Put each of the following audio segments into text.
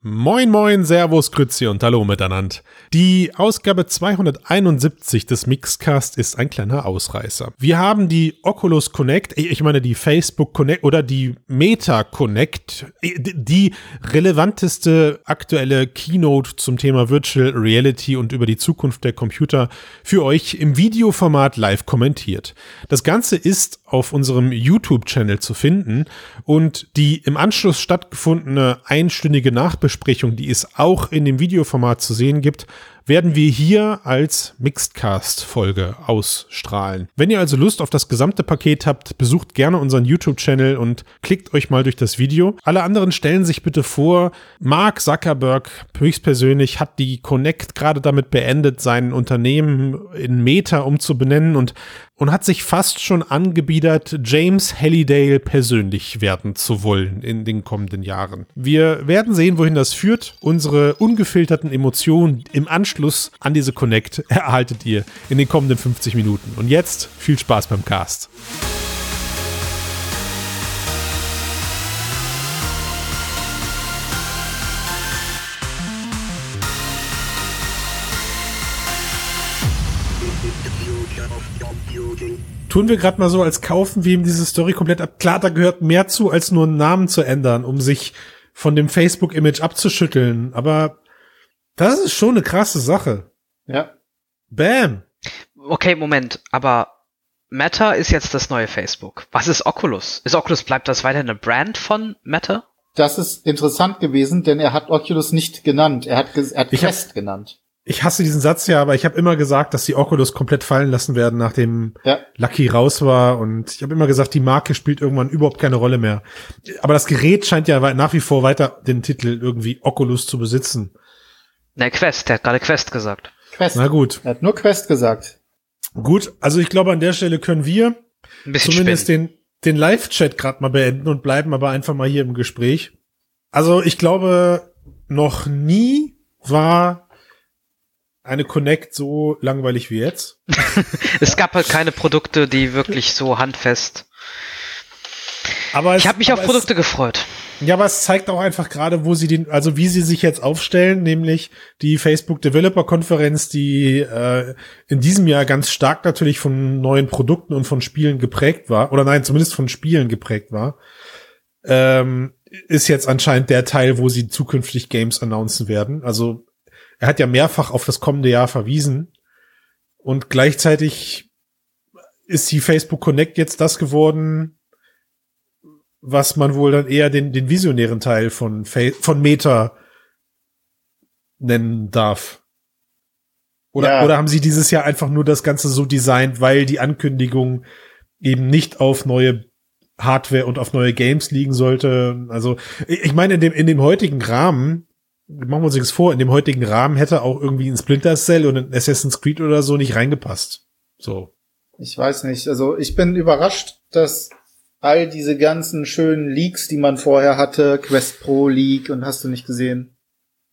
Moin moin, Servus, Grüezi und Hallo miteinander. Die Ausgabe 271 des Mixcast ist ein kleiner Ausreißer. Wir haben die Oculus Connect, ich meine die Facebook Connect oder die Meta Connect, die relevanteste aktuelle Keynote zum Thema Virtual Reality und über die Zukunft der Computer für euch im Videoformat live kommentiert. Das Ganze ist auf unserem YouTube-Channel zu finden und die im Anschluss stattgefundene einstündige Nachbesprechung Nachbesprechung, die es auch in dem Videoformat zu sehen gibt, werden wir hier als Mixedcast-Folge ausstrahlen. Wenn ihr also Lust auf das gesamte Paket habt, besucht gerne unseren YouTube-Channel und klickt euch mal durch das Video. Alle anderen stellen sich bitte vor, Mark Zuckerberg höchstpersönlich hat die Connect gerade damit beendet, sein Unternehmen in Meta umzubenennen und und hat sich fast schon angebiedert, James Hallidale persönlich werden zu wollen in den kommenden Jahren. Wir werden sehen, wohin das führt. Unsere ungefilterten Emotionen im Anschluss an diese Connect erhaltet ihr in den kommenden 50 Minuten. Und jetzt viel Spaß beim Cast. tun wir gerade mal so, als kaufen wir ihm diese Story komplett ab. Klar, da gehört mehr zu, als nur einen Namen zu ändern, um sich von dem Facebook-Image abzuschütteln. Aber das ist schon eine krasse Sache. Ja. Bam. Okay, Moment, aber Meta ist jetzt das neue Facebook. Was ist Oculus? Ist Oculus, bleibt das weiter eine Brand von Meta? Das ist interessant gewesen, denn er hat Oculus nicht genannt. Er hat, er hat Quest genannt ich hasse diesen Satz ja, aber ich habe immer gesagt, dass die Oculus komplett fallen lassen werden, nachdem ja. Lucky raus war. Und ich habe immer gesagt, die Marke spielt irgendwann überhaupt keine Rolle mehr. Aber das Gerät scheint ja nach wie vor weiter den Titel irgendwie Oculus zu besitzen. Ne, Quest, der hat gerade Quest gesagt. Quest. Na gut. Er hat nur Quest gesagt. Gut, also ich glaube, an der Stelle können wir zumindest spinnen. den, den Live-Chat gerade mal beenden und bleiben aber einfach mal hier im Gespräch. Also ich glaube, noch nie war eine Connect so langweilig wie jetzt? es gab halt keine Produkte, die wirklich so handfest. Aber es, ich habe mich auf Produkte es, gefreut. Ja, aber es zeigt auch einfach gerade, wo sie den, also wie sie sich jetzt aufstellen, nämlich die Facebook Developer Konferenz, die äh, in diesem Jahr ganz stark natürlich von neuen Produkten und von Spielen geprägt war, oder nein, zumindest von Spielen geprägt war, ähm, ist jetzt anscheinend der Teil, wo sie zukünftig Games announcen werden. Also er hat ja mehrfach auf das kommende Jahr verwiesen. Und gleichzeitig ist die Facebook Connect jetzt das geworden, was man wohl dann eher den, den visionären Teil von, von Meta nennen darf. Oder, ja. oder haben sie dieses Jahr einfach nur das Ganze so designt, weil die Ankündigung eben nicht auf neue Hardware und auf neue Games liegen sollte? Also, ich meine, in dem, in dem heutigen Rahmen machen wir uns nichts vor, in dem heutigen Rahmen hätte auch irgendwie ein Splinter Cell und ein Assassin's Creed oder so nicht reingepasst. So. Ich weiß nicht. Also ich bin überrascht, dass all diese ganzen schönen Leaks, die man vorher hatte, Quest Pro Leak und hast du nicht gesehen,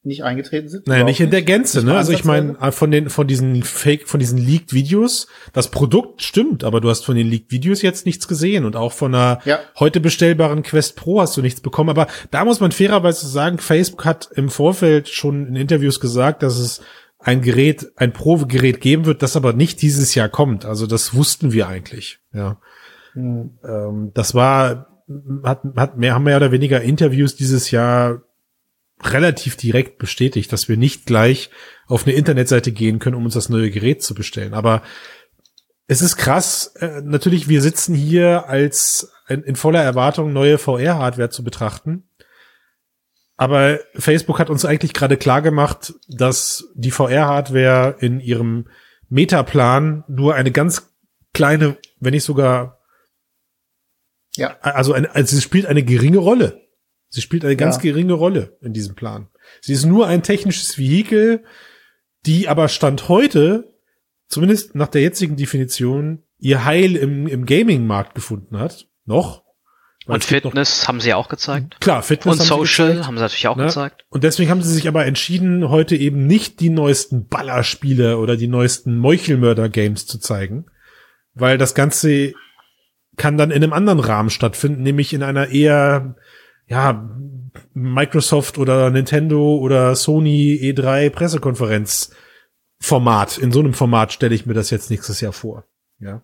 nicht eingetreten sind? Naja, nicht in der Gänze, ne? Also ich meine, äh, von den, von diesen Fake, von diesen Leaked-Videos, das Produkt stimmt, aber du hast von den Leaked-Videos jetzt nichts gesehen und auch von einer ja. heute bestellbaren Quest Pro hast du nichts bekommen. Aber da muss man fairerweise sagen, Facebook hat im Vorfeld schon in Interviews gesagt, dass es ein Gerät, ein Pro-Gerät geben wird, das aber nicht dieses Jahr kommt. Also das wussten wir eigentlich, ja. Ähm, das war, hat, hat mehr, haben mehr oder weniger Interviews dieses Jahr relativ direkt bestätigt, dass wir nicht gleich auf eine Internetseite gehen können, um uns das neue Gerät zu bestellen. Aber es ist krass. Äh, natürlich, wir sitzen hier als in, in voller Erwartung, neue VR-Hardware zu betrachten. Aber Facebook hat uns eigentlich gerade klar gemacht, dass die VR-Hardware in ihrem Metaplan nur eine ganz kleine, wenn nicht sogar, ja, also, eine, also es spielt eine geringe Rolle. Sie spielt eine ganz ja. geringe Rolle in diesem Plan. Sie ist nur ein technisches Vehikel, die aber Stand heute, zumindest nach der jetzigen Definition, ihr Heil im, im Gaming-Markt gefunden hat. Noch. Und Fitness noch, haben sie auch gezeigt. Klar, Fitness. Und haben Social sie haben sie natürlich auch ne? gezeigt. Und deswegen haben sie sich aber entschieden, heute eben nicht die neuesten Ballerspiele oder die neuesten Meuchelmörder-Games zu zeigen. Weil das Ganze kann dann in einem anderen Rahmen stattfinden, nämlich in einer eher ja, Microsoft oder Nintendo oder Sony E3 Pressekonferenz Format. In so einem Format stelle ich mir das jetzt nächstes Jahr vor. Ja.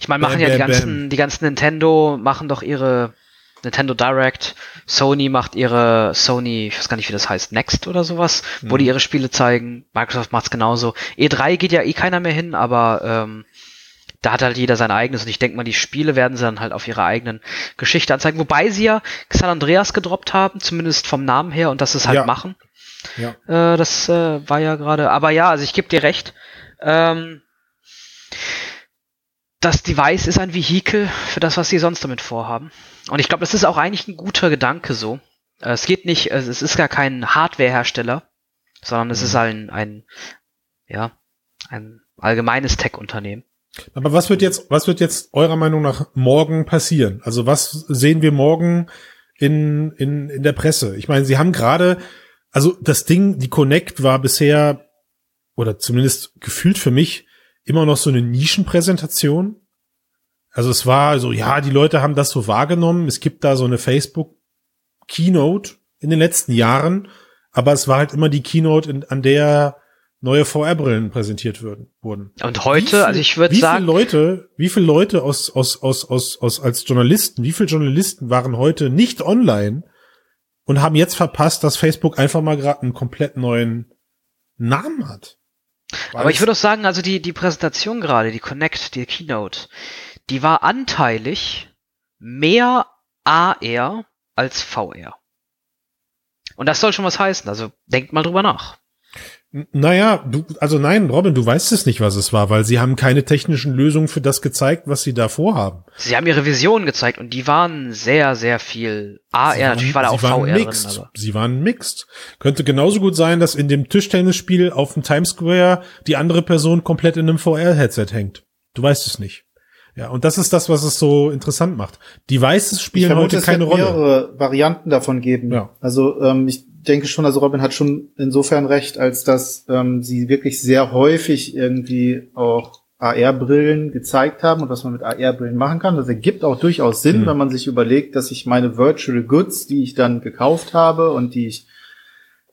Ich meine, machen bam, ja die ganzen, bam. die ganzen Nintendo machen doch ihre Nintendo Direct, Sony macht ihre Sony, ich weiß gar nicht, wie das heißt, Next oder sowas, mhm. wo die ihre Spiele zeigen. Microsoft macht's genauso. E3 geht ja eh keiner mehr hin, aber ähm, da hat halt jeder sein eigenes und ich denke mal, die Spiele werden sie dann halt auf ihrer eigenen Geschichte anzeigen, wobei sie ja San Andreas gedroppt haben, zumindest vom Namen her und dass sie es halt ja. machen. Ja. Äh, das äh, war ja gerade, aber ja, also ich gebe dir recht. Ähm, das Device ist ein Vehikel für das, was sie sonst damit vorhaben. Und ich glaube, das ist auch eigentlich ein guter Gedanke so. Äh, es geht nicht, es ist gar kein Hardware-Hersteller, sondern es mhm. ist ein, ein, ja, ein allgemeines Tech-Unternehmen. Aber was wird jetzt, was wird jetzt eurer Meinung nach morgen passieren? Also was sehen wir morgen in, in, in der Presse? Ich meine, sie haben gerade, also das Ding, die Connect war bisher, oder zumindest gefühlt für mich, immer noch so eine Nischenpräsentation. Also es war so, ja, die Leute haben das so wahrgenommen. Es gibt da so eine Facebook Keynote in den letzten Jahren, aber es war halt immer die Keynote, in, an der neue VR-Brillen präsentiert würden, wurden. Und heute, viel, also ich würde sagen, wie viele Leute, wie viele Leute aus, aus, aus, aus, aus, als Journalisten, wie viele Journalisten waren heute nicht online und haben jetzt verpasst, dass Facebook einfach mal gerade einen komplett neuen Namen hat? Weil Aber ich würde auch sagen, also die, die Präsentation gerade, die Connect, die Keynote, die war anteilig mehr AR als VR. Und das soll schon was heißen, also denkt mal drüber nach. Naja, du, also nein, Robin, du weißt es nicht, was es war, weil sie haben keine technischen Lösungen für das gezeigt, was sie da vorhaben. Sie haben ihre Visionen gezeigt und die waren sehr, sehr viel AR, waren, natürlich war da auch VR mixed. drin. Aber. Sie waren mixed. Könnte genauso gut sein, dass in dem Tischtennisspiel auf dem Times Square die andere Person komplett in einem VR-Headset hängt. Du weißt es nicht. Ja, und das ist das, was es so interessant macht. Devices spielen vermute, heute keine Rolle. Es wird mehrere Varianten davon geben. Ja. Also ähm, ich denke schon, also Robin hat schon insofern recht, als dass ähm, sie wirklich sehr häufig irgendwie auch AR-Brillen gezeigt haben und was man mit AR-Brillen machen kann. Das ergibt auch durchaus Sinn, mhm. wenn man sich überlegt, dass ich meine Virtual Goods, die ich dann gekauft habe und die ich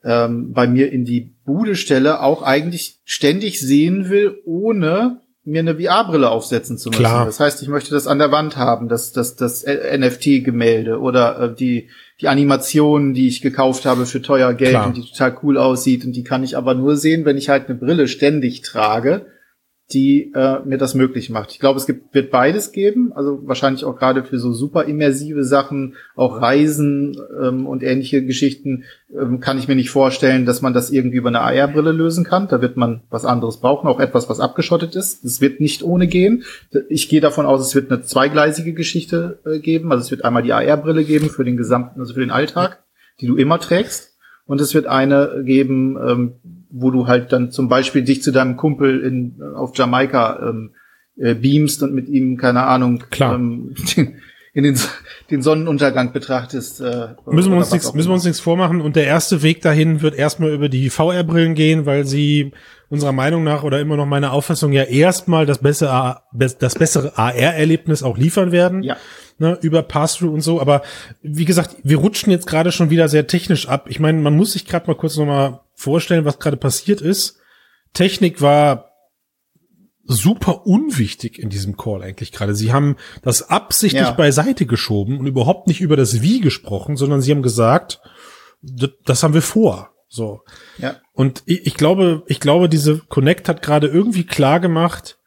ähm, bei mir in die Bude stelle, auch eigentlich ständig sehen will, ohne mir eine VR-Brille aufsetzen zu müssen. Klar. Das heißt, ich möchte das an der Wand haben, das, das, das NFT-Gemälde oder äh, die, die Animation, die ich gekauft habe für teuer Geld Klar. und die total cool aussieht und die kann ich aber nur sehen, wenn ich halt eine Brille ständig trage die äh, mir das möglich macht. Ich glaube, es gibt, wird beides geben, also wahrscheinlich auch gerade für so super immersive Sachen, auch Reisen ähm, und ähnliche Geschichten, ähm, kann ich mir nicht vorstellen, dass man das irgendwie über eine AR-Brille lösen kann. Da wird man was anderes brauchen, auch etwas, was abgeschottet ist. Das wird nicht ohne gehen. Ich gehe davon aus, es wird eine zweigleisige Geschichte äh, geben. Also es wird einmal die AR-Brille geben für den gesamten, also für den Alltag, die du immer trägst. Und es wird eine geben, ähm, wo du halt dann zum Beispiel dich zu deinem Kumpel in, auf Jamaika ähm, äh, beamst und mit ihm, keine Ahnung, Klar. Ähm, in den, den Sonnenuntergang betrachtest. Äh, müssen wir uns nichts, müssen wir uns nichts vormachen. Und der erste Weg dahin wird erstmal über die VR-Brillen gehen, weil sie unserer Meinung nach oder immer noch meiner Auffassung ja erstmal das bessere, das bessere AR-Erlebnis auch liefern werden. Ja. Ne, über Pass-Through und so. Aber wie gesagt, wir rutschen jetzt gerade schon wieder sehr technisch ab. Ich meine, man muss sich gerade mal kurz nochmal vorstellen, was gerade passiert ist. Technik war super unwichtig in diesem Call eigentlich gerade. Sie haben das absichtlich ja. beiseite geschoben und überhaupt nicht über das Wie gesprochen, sondern sie haben gesagt, das haben wir vor. So. Ja. Und ich, ich glaube, ich glaube, diese Connect hat gerade irgendwie klar gemacht,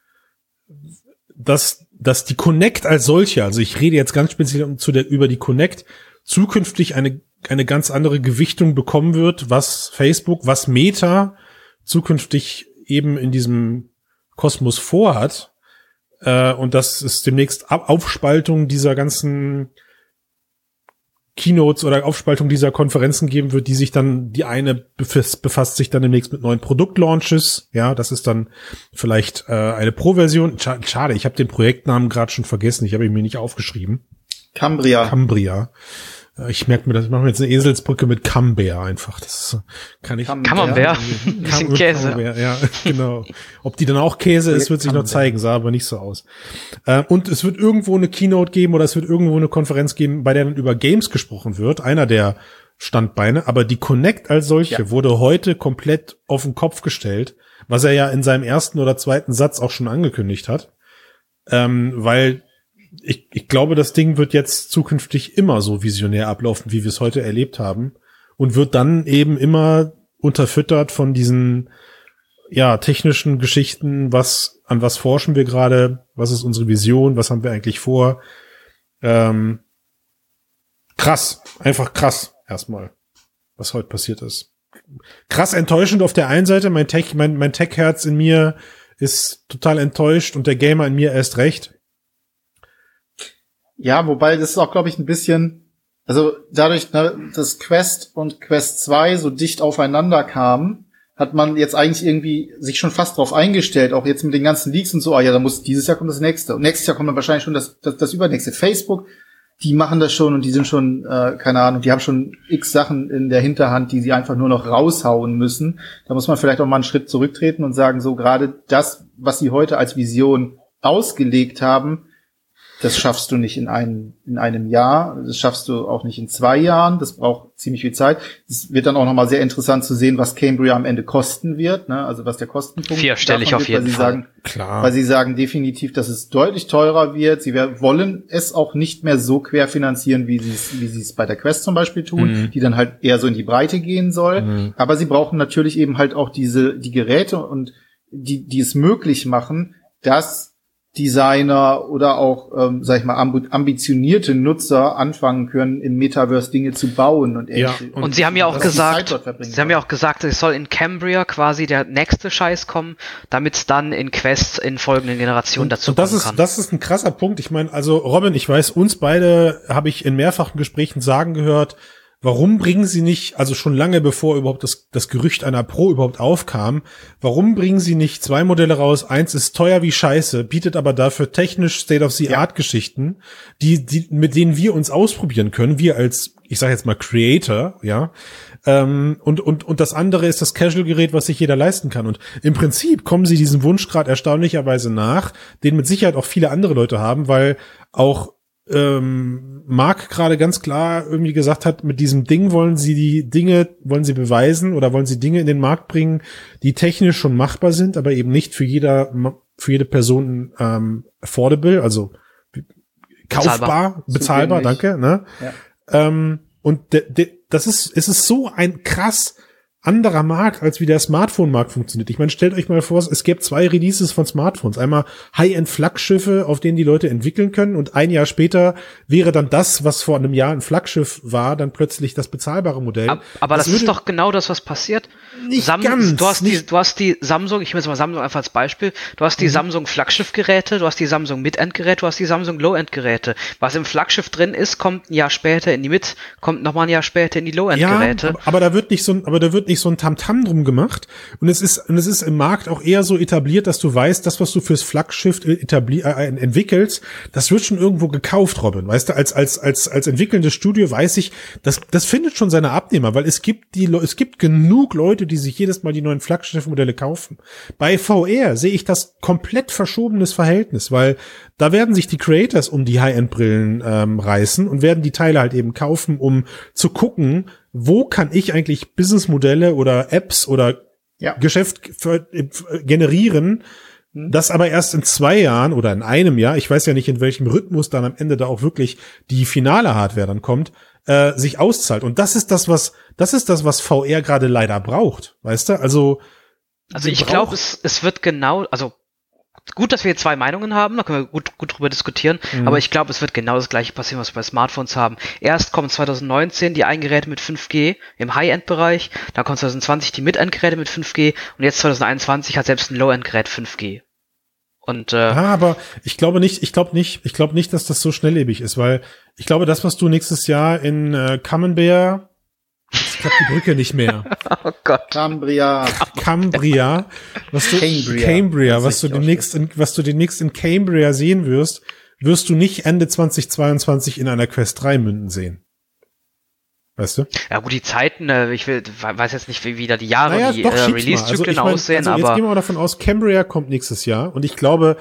dass, dass die Connect als solche, also ich rede jetzt ganz speziell zu der, über die Connect, zukünftig eine eine ganz andere Gewichtung bekommen wird, was Facebook, was Meta zukünftig eben in diesem Kosmos vorhat. Äh, und dass es demnächst Aufspaltung dieser ganzen Keynotes oder Aufspaltung dieser Konferenzen geben wird, die sich dann, die eine befasst, befasst sich dann demnächst mit neuen Produktlaunches. Ja, das ist dann vielleicht äh, eine Pro-Version. Schade, ich habe den Projektnamen gerade schon vergessen, ich habe ihn mir nicht aufgeschrieben. Cambria. Cambria. Äh, ich merke mir das, ich mache mir jetzt eine Eselsbrücke mit Camembert einfach. Das kann ich. Camembert? Bisschen Käse. Camembert, ja, genau. Ob die dann auch Käse ist, wird sich noch zeigen, sah aber nicht so aus. Äh, und es wird irgendwo eine Keynote geben oder es wird irgendwo eine Konferenz geben, bei der dann über Games gesprochen wird. Einer der Standbeine, aber die Connect als solche ja. wurde heute komplett auf den Kopf gestellt, was er ja in seinem ersten oder zweiten Satz auch schon angekündigt hat. Ähm, weil ich, ich glaube, das Ding wird jetzt zukünftig immer so visionär ablaufen, wie wir es heute erlebt haben. Und wird dann eben immer unterfüttert von diesen ja, technischen Geschichten, was, an was forschen wir gerade, was ist unsere Vision, was haben wir eigentlich vor. Ähm, krass, einfach krass, erstmal, was heute passiert ist. Krass enttäuschend auf der einen Seite, mein Tech, mein, mein Tech-Herz in mir ist total enttäuscht und der Gamer in mir erst recht. Ja, wobei das ist auch, glaube ich, ein bisschen, also dadurch, ne, dass Quest und Quest 2 so dicht aufeinander kamen, hat man jetzt eigentlich irgendwie sich schon fast drauf eingestellt, auch jetzt mit den ganzen Leaks und so, ah ja, da muss dieses Jahr kommt das nächste. Und nächstes Jahr kommt dann wahrscheinlich schon das, das, das übernächste. Facebook, die machen das schon und die sind schon, äh, keine Ahnung, die haben schon x Sachen in der Hinterhand, die sie einfach nur noch raushauen müssen. Da muss man vielleicht auch mal einen Schritt zurücktreten und sagen, so gerade das, was sie heute als Vision ausgelegt haben, das schaffst du nicht in einem, in einem Jahr, das schaffst du auch nicht in zwei Jahren, das braucht ziemlich viel Zeit. Es wird dann auch nochmal sehr interessant zu sehen, was Cambria am Ende kosten wird, ne? also was der Kostenpunkt Vierstellig auf jeden wird, Fall. Sagen, Klar. Weil sie sagen definitiv, dass es deutlich teurer wird. Sie wollen es auch nicht mehr so querfinanzieren, wie sie es, wie sie es bei der Quest zum Beispiel tun, mhm. die dann halt eher so in die Breite gehen soll. Mhm. Aber sie brauchen natürlich eben halt auch diese, die Geräte und die, die es möglich machen, dass Designer oder auch, ähm, sag ich mal, ambitionierte Nutzer anfangen können, im Metaverse Dinge zu bauen und ja. und, und sie haben ja auch gesagt, sie haben ja auch gesagt, es soll in Cambria quasi der nächste Scheiß kommen, damit es dann in Quests in folgenden Generationen dazu und das ist, kann. Das ist ein krasser Punkt. Ich meine, also Robin, ich weiß, uns beide habe ich in mehrfachen Gesprächen sagen gehört, Warum bringen sie nicht, also schon lange bevor überhaupt das, das Gerücht einer Pro überhaupt aufkam, warum bringen sie nicht zwei Modelle raus? Eins ist teuer wie Scheiße, bietet aber dafür technisch State-of-the-Art-Geschichten, die, die, mit denen wir uns ausprobieren können, wir als, ich sage jetzt mal Creator, ja. Ähm, und, und, und das andere ist das Casual-Gerät, was sich jeder leisten kann. Und im Prinzip kommen sie diesem Wunsch gerade erstaunlicherweise nach, den mit Sicherheit auch viele andere Leute haben, weil auch ähm, Mark gerade ganz klar irgendwie gesagt hat, mit diesem Ding wollen sie die Dinge, wollen sie beweisen oder wollen sie Dinge in den Markt bringen, die technisch schon machbar sind, aber eben nicht für jeder, für jede Person ähm, affordable, also kaufbar, bezahlbar, bezahlbar danke. Ne? Ja. Ähm, und de, de, das ist, es ist so ein krass anderer Markt, als wie der Smartphone-Markt funktioniert. Ich meine, stellt euch mal vor, es gäbe zwei Releases von Smartphones. Einmal High-End-Flaggschiffe, auf denen die Leute entwickeln können und ein Jahr später wäre dann das, was vor einem Jahr ein Flaggschiff war, dann plötzlich das bezahlbare Modell. Aber, aber das, das ist doch genau das, was passiert. Nicht Sam ganz. Du hast, die, du hast die Samsung, ich nehme jetzt mal Samsung einfach als Beispiel, du hast die mhm. Samsung Flaggschiff-Geräte, du hast die Samsung Mid-End-Geräte, du hast die Samsung Low-End-Geräte. Was im Flaggschiff drin ist, kommt ein Jahr später in die Mid, kommt nochmal ein Jahr später in die Low-End-Geräte. Ja, aber, aber da wird nicht so ein, aber da wird nicht nicht so ein Tamtam drum gemacht. Und es ist, und es ist im Markt auch eher so etabliert, dass du weißt, das, was du fürs Flaggschiff etabli äh, entwickelst, das wird schon irgendwo gekauft, Robin. Weißt du, als, als, als, als entwickelndes Studio weiß ich, das, das findet schon seine Abnehmer, weil es gibt die, es gibt genug Leute, die sich jedes Mal die neuen Flaggschiffmodelle kaufen. Bei VR sehe ich das komplett verschobenes Verhältnis, weil da werden sich die Creators um die High-End-Brillen ähm, reißen und werden die Teile halt eben kaufen, um zu gucken, wo kann ich eigentlich Businessmodelle oder Apps oder ja. Geschäft für, äh, generieren, hm. das aber erst in zwei Jahren oder in einem Jahr, ich weiß ja nicht, in welchem Rhythmus dann am Ende da auch wirklich die finale Hardware dann kommt, äh, sich auszahlt. Und das ist das, was, das ist das, was VR gerade leider braucht, weißt du? Also, also ich glaube, es, es wird genau, also gut, dass wir hier zwei Meinungen haben, da können wir gut, gut drüber diskutieren, mhm. aber ich glaube, es wird genau das gleiche passieren, was wir bei Smartphones haben. Erst kommen 2019 die Eingeräte mit 5G im High-End-Bereich, dann kommt 2020 die Mid-End-Geräte mit 5G und jetzt 2021 hat selbst ein Low-End-Gerät 5G. Und äh, ja, aber ich glaube nicht, ich glaube nicht, ich glaube nicht, dass das so schnelllebig ist, weil ich glaube, das, was du nächstes Jahr in äh, Camembert ich glaube die Brücke nicht mehr. oh Gott. Cambria. Cambria. Was du, Cambria. Cambria was du demnächst in, was du demnächst in Cambria sehen wirst, wirst du nicht Ende 2022 in einer Quest 3 Münden sehen. Weißt du? Ja gut, die Zeiten, äh, ich will, weiß jetzt nicht, wie wieder die Jahre, naja, die äh, Release-Zyklen also ich mein, aussehen, also aber. Jetzt gehen wir mal davon aus, Cambria kommt nächstes Jahr und ich glaube,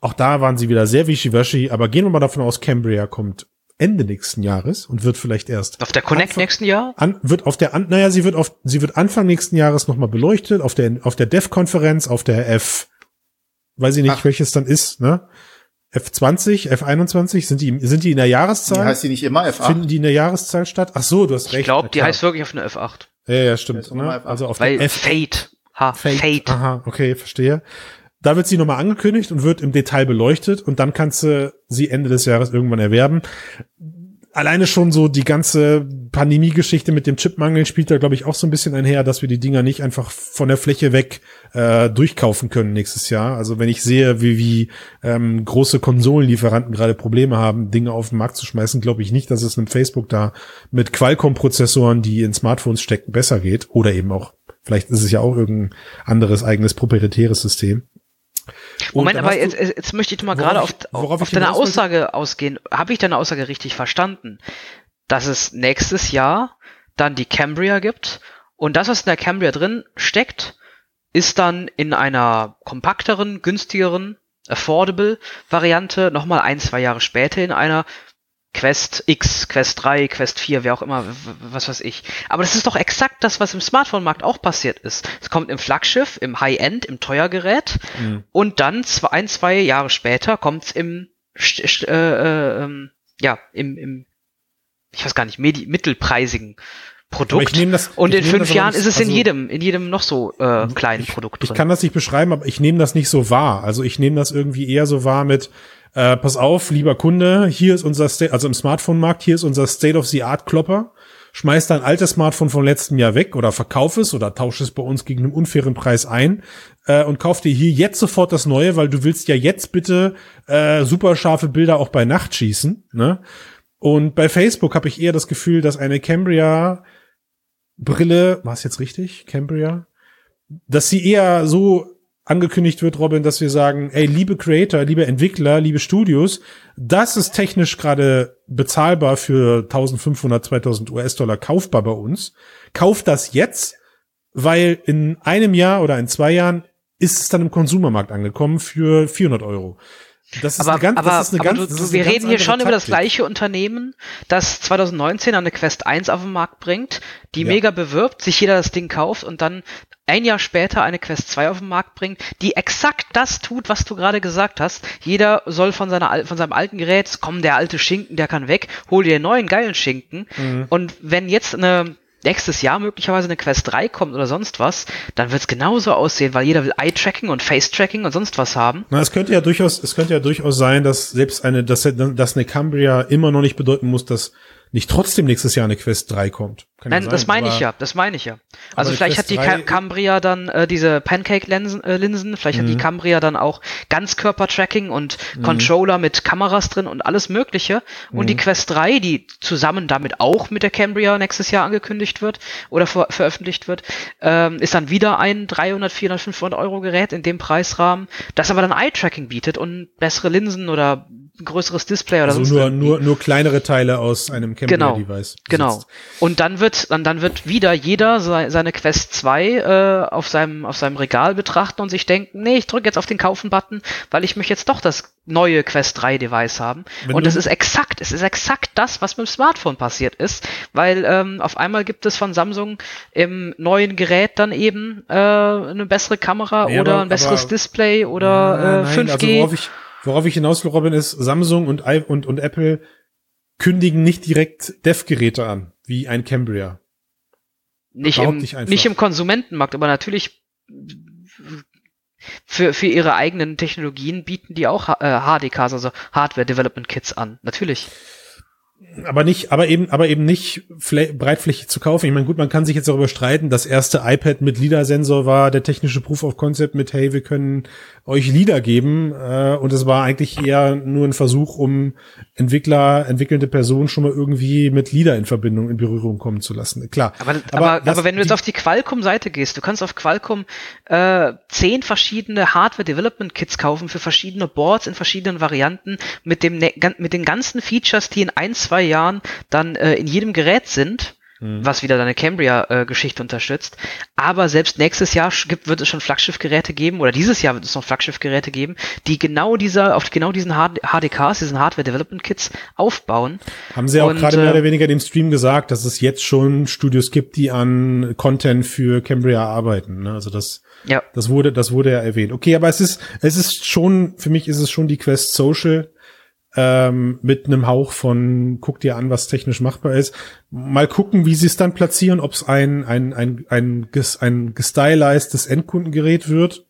auch da waren sie wieder sehr wischiwaschi, aber gehen wir mal davon aus, Cambria kommt Ende nächsten Jahres und wird vielleicht erst auf der Connect Anfang, nächsten Jahr? An, wird auf der an, naja sie wird auf sie wird Anfang nächsten Jahres noch mal beleuchtet auf der auf der Dev Konferenz auf der F weiß ich nicht Ach. welches dann ist ne? F20 F21 sind die sind die in der Jahreszahl? Die heißt die nicht immer F8 finden die in der Jahreszahl statt? Ach so du hast recht ich glaube die heißt wirklich auf eine F8 ja ja stimmt ne? also auf Weil der F Fate ha Fate. Fate. aha okay verstehe da wird sie nochmal angekündigt und wird im Detail beleuchtet und dann kannst du sie Ende des Jahres irgendwann erwerben. Alleine schon so die ganze Pandemie-Geschichte mit dem Chipmangel spielt da, glaube ich, auch so ein bisschen einher, dass wir die Dinger nicht einfach von der Fläche weg äh, durchkaufen können nächstes Jahr. Also wenn ich sehe, wie, wie ähm, große Konsolenlieferanten gerade Probleme haben, Dinge auf den Markt zu schmeißen, glaube ich nicht, dass es einem Facebook da mit Qualcomm-Prozessoren, die in Smartphones stecken, besser geht. Oder eben auch, vielleicht ist es ja auch irgendein anderes eigenes proprietäres System. Moment, aber jetzt, jetzt möchte ich mal gerade auf, auf deine Aussage ausgehen. Habe ich deine Aussage richtig verstanden? Dass es nächstes Jahr dann die Cambria gibt und das, was in der Cambria drin steckt, ist dann in einer kompakteren, günstigeren, affordable Variante nochmal ein, zwei Jahre später in einer Quest X, Quest 3, Quest 4, wer auch immer, was weiß ich. Aber das ist doch exakt das, was im Smartphone-Markt auch passiert ist. Es kommt im Flaggschiff, im High-End, im Teuergerät mhm. und dann zwei, ein, zwei Jahre später kommt es im, äh, äh, ähm, ja, im, im, ich weiß gar nicht, mittelpreisigen Produkt. Das, und in fünf Jahren ist es also, in jedem, in jedem noch so äh, kleinen ich, Produkt drin. Ich kann das nicht beschreiben, aber ich nehme das nicht so wahr. Also ich nehme das irgendwie eher so wahr mit, äh, pass auf, lieber Kunde, hier ist unser, State, also im Smartphone-Markt, hier ist unser State-of-the-Art-Klopper. Schmeiß dein altes Smartphone vom letzten Jahr weg oder verkauf es oder tausch es bei uns gegen einen unfairen Preis ein äh, und kauf dir hier jetzt sofort das Neue, weil du willst ja jetzt bitte äh, super scharfe Bilder auch bei Nacht schießen. Ne? Und bei Facebook habe ich eher das Gefühl, dass eine Cambria Brille, war es jetzt richtig? Cambria? Dass sie eher so angekündigt wird, Robin, dass wir sagen, ey, liebe Creator, liebe Entwickler, liebe Studios, das ist technisch gerade bezahlbar für 1500, 2000 US-Dollar kaufbar bei uns. Kauft das jetzt, weil in einem Jahr oder in zwei Jahren ist es dann im Konsumermarkt angekommen für 400 Euro. Das ist aber, eine ganz, aber, das ist eine ganz, du, wir reden hier schon Taktik. über das gleiche Unternehmen, das 2019 eine Quest 1 auf den Markt bringt, die ja. mega bewirbt, sich jeder das Ding kauft und dann ein Jahr später eine Quest 2 auf den Markt bringt, die exakt das tut, was du gerade gesagt hast. Jeder soll von seiner von seinem alten Gerät, komm, der alte Schinken, der kann weg, hol dir einen neuen geilen Schinken. Mhm. Und wenn jetzt eine nächstes Jahr möglicherweise eine Quest 3 kommt oder sonst was, dann wird es genauso aussehen, weil jeder will Eye-Tracking und Face-Tracking und sonst was haben. Na, es könnte ja durchaus, es könnte ja durchaus sein, dass selbst eine, dass, dass eine Cambria immer noch nicht bedeuten muss, dass nicht trotzdem nächstes Jahr eine Quest 3 kommt. Kann Nein, ja das meine ich ja, das meine ich ja. Also vielleicht hat die Cambria dann äh, diese Pancake-Linsen, äh, Linsen, vielleicht mhm. hat die mhm. Cambria dann auch Ganzkörper-Tracking und mhm. Controller mit Kameras drin und alles mögliche. Und mhm. die Quest 3, die zusammen damit auch mit der Cambria nächstes Jahr angekündigt wird oder ver veröffentlicht wird, ähm, ist dann wieder ein 300, 400, 500 Euro Gerät in dem Preisrahmen, das aber dann Eye-Tracking bietet und bessere Linsen oder größeres Display oder also sonst nur, nur, nur kleinere Teile aus einem Cambria-Device. Genau, genau. Und dann wird, dann, dann wird wieder jeder seine Quest 2 äh, auf, seinem, auf seinem Regal betrachten und sich denken, nee, ich drücke jetzt auf den Kaufen-Button, weil ich möchte jetzt doch das neue Quest 3 Device haben. Wenn und es ist exakt, es ist exakt das, was mit dem Smartphone passiert ist, weil ähm, auf einmal gibt es von Samsung im neuen Gerät dann eben äh, eine bessere Kamera nee, oder aber, ein besseres Display oder äh, 5G. Also worauf ich, hinaus will, Robin, ist, Samsung und, und, und Apple kündigen nicht direkt Dev-Geräte an, wie ein Cambria. Nicht im, nicht, nicht im Konsumentenmarkt, aber natürlich für, für ihre eigenen Technologien bieten die auch äh, HDKs, also Hardware Development Kits an. Natürlich aber nicht, aber eben, aber eben nicht breitflächig zu kaufen. Ich meine, gut, man kann sich jetzt darüber streiten. Das erste iPad mit LIDAR-Sensor war der technische Proof of Concept mit, hey, wir können euch LIDAR geben. Äh, und es war eigentlich eher nur ein Versuch, um Entwickler, entwickelnde Personen schon mal irgendwie mit LIDAR in Verbindung, in Berührung kommen zu lassen. Klar. Aber, aber, aber, aber wenn du jetzt auf die Qualcomm-Seite gehst, du kannst auf Qualcomm äh, zehn verschiedene Hardware-Development-Kits kaufen für verschiedene Boards in verschiedenen Varianten mit dem, ne, mit den ganzen Features, die in ein, zwei Jahren dann äh, in jedem Gerät sind mhm. was wieder deine Cambria-Geschichte unterstützt. Aber selbst nächstes Jahr gibt, wird es schon Flaggschiffgeräte geben, oder dieses Jahr wird es noch Flaggschiffgeräte geben, die genau dieser, auf genau diesen HDKs, diesen Hardware Development Kits aufbauen. Haben sie auch gerade mehr oder äh, weniger dem Stream gesagt, dass es jetzt schon Studios gibt, die an Content für Cambria arbeiten. Ne? Also das, ja. das wurde, das wurde ja erwähnt. Okay, aber es ist, es ist schon, für mich ist es schon die Quest Social ähm, mit einem Hauch von guck dir an, was technisch machbar ist. Mal gucken, wie sie es dann platzieren, ob es ein, ein, ein, ein, ein gestylizedes Endkundengerät wird.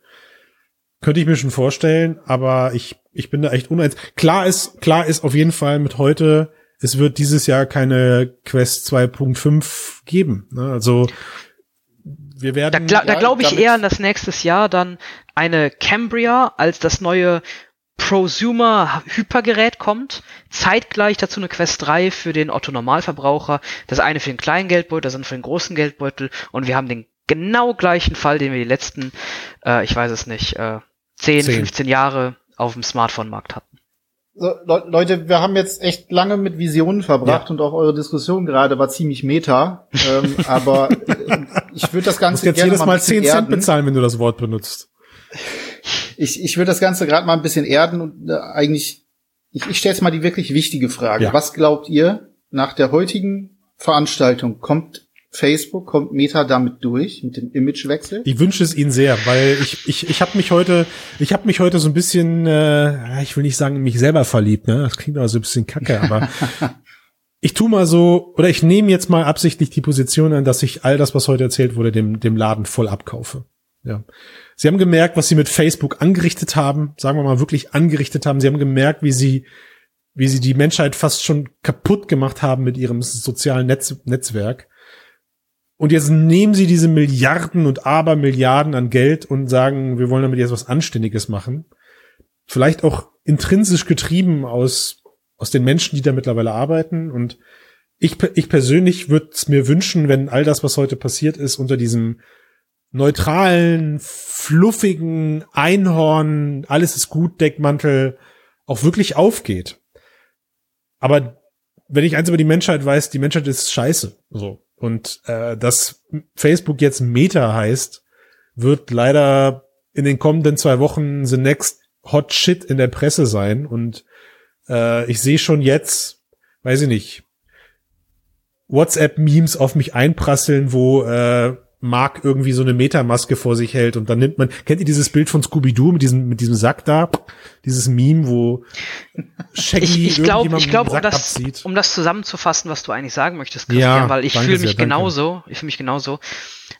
Könnte ich mir schon vorstellen, aber ich, ich bin da echt uneins. Klar ist, klar ist auf jeden Fall mit heute, es wird dieses Jahr keine Quest 2.5 geben. Ne? Also wir werden. Da, da glaube ich eher an das nächstes Jahr dann eine Cambria als das neue Prosumer Hypergerät kommt, zeitgleich dazu eine Quest 3 für den Otto Normalverbraucher, das eine für den kleinen Geldbeutel, das andere für den großen Geldbeutel und wir haben den genau gleichen Fall, den wir die letzten, äh, ich weiß es nicht, äh, 10, 10, 15 Jahre auf dem Smartphone-Markt hatten. So, Le Leute, wir haben jetzt echt lange mit Visionen verbracht ja. und auch eure Diskussion gerade war ziemlich meta. ähm, aber ich würde das Ganze du musst jetzt jedes Mal, mal 10 Cent bezahlen, wenn du das Wort benutzt ich, ich würde das Ganze gerade mal ein bisschen erden und äh, eigentlich, ich, ich stelle jetzt mal die wirklich wichtige Frage. Ja. Was glaubt ihr, nach der heutigen Veranstaltung kommt Facebook, kommt Meta damit durch, mit dem Imagewechsel? Ich wünsche es Ihnen sehr, weil ich, ich, ich habe mich heute, ich habe mich heute so ein bisschen, äh, ich will nicht sagen, mich selber verliebt, ne? Das klingt aber so ein bisschen kacke, aber ich tu mal so, oder ich nehme jetzt mal absichtlich die Position an, dass ich all das, was heute erzählt wurde, dem, dem Laden voll abkaufe. Ja. Sie haben gemerkt, was sie mit Facebook angerichtet haben, sagen wir mal wirklich angerichtet haben. Sie haben gemerkt, wie sie, wie sie die Menschheit fast schon kaputt gemacht haben mit ihrem sozialen Netz, Netzwerk. Und jetzt nehmen sie diese Milliarden und Abermilliarden an Geld und sagen, wir wollen damit jetzt was Anständiges machen. Vielleicht auch intrinsisch getrieben aus, aus den Menschen, die da mittlerweile arbeiten. Und ich, ich persönlich würde es mir wünschen, wenn all das, was heute passiert ist, unter diesem neutralen, fluffigen Einhorn, alles ist gut, Deckmantel auch wirklich aufgeht. Aber wenn ich eins über die Menschheit weiß, die Menschheit ist scheiße. So. Und äh, dass Facebook jetzt Meta heißt, wird leider in den kommenden zwei Wochen the next hot shit in der Presse sein. Und äh, ich sehe schon jetzt, weiß ich nicht, WhatsApp-Memes auf mich einprasseln, wo äh, Mark irgendwie so eine Metamaske vor sich hält und dann nimmt man, kennt ihr dieses Bild von Scooby-Doo mit diesem, mit diesem Sack da? Dieses Meme, wo Shaggy ich, ich glaube, ich glaube, um das, um das zusammenzufassen, was du eigentlich sagen möchtest, Christian, ja, weil ich fühle mich sehr, genauso, ich fühle mich genauso.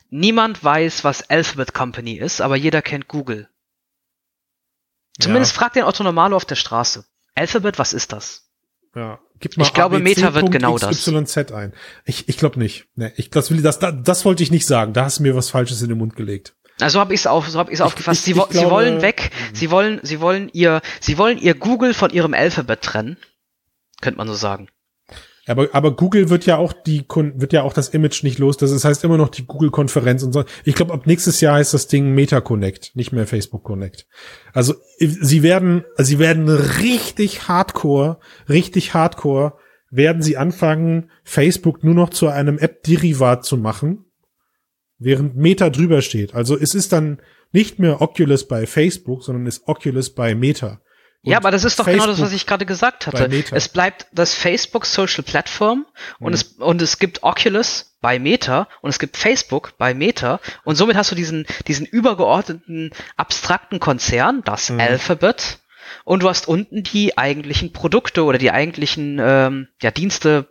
Niemand weiß, was Alphabet Company ist, aber jeder kennt Google. Zumindest ja. fragt den Otto Normalo auf der Straße. Alphabet, was ist das? Ja. Gib mal ich glaube, ABC. Meta wird genau XYZ ein. Ich, ich glaube nicht. Nee, ich, das, will, das, das, das wollte ich nicht sagen. Da hast du mir was Falsches in den Mund gelegt. Also habe ich es auf, so habe ich es aufgefasst. Ich, sie, ich sie wollen weg. Mhm. Sie wollen, sie wollen ihr, sie wollen ihr Google von ihrem Alphabet trennen. Könnte man so sagen. Aber, aber Google wird ja auch die wird ja auch das Image nicht los. Das heißt immer noch die Google-Konferenz und so. Ich glaube, ab nächstes Jahr heißt das Ding Meta Connect, nicht mehr Facebook Connect. Also sie werden, sie werden richtig hardcore, richtig hardcore, werden sie anfangen, Facebook nur noch zu einem App-Derivat zu machen, während Meta drüber steht. Also es ist dann nicht mehr Oculus bei Facebook, sondern ist Oculus bei Meta ja, aber das ist doch Facebook genau das, was ich gerade gesagt hatte. Es bleibt das Facebook Social Platform mhm. und es und es gibt Oculus bei Meta und es gibt Facebook bei Meta und somit hast du diesen diesen übergeordneten abstrakten Konzern, das mhm. Alphabet und du hast unten die eigentlichen Produkte oder die eigentlichen ähm, ja, Dienste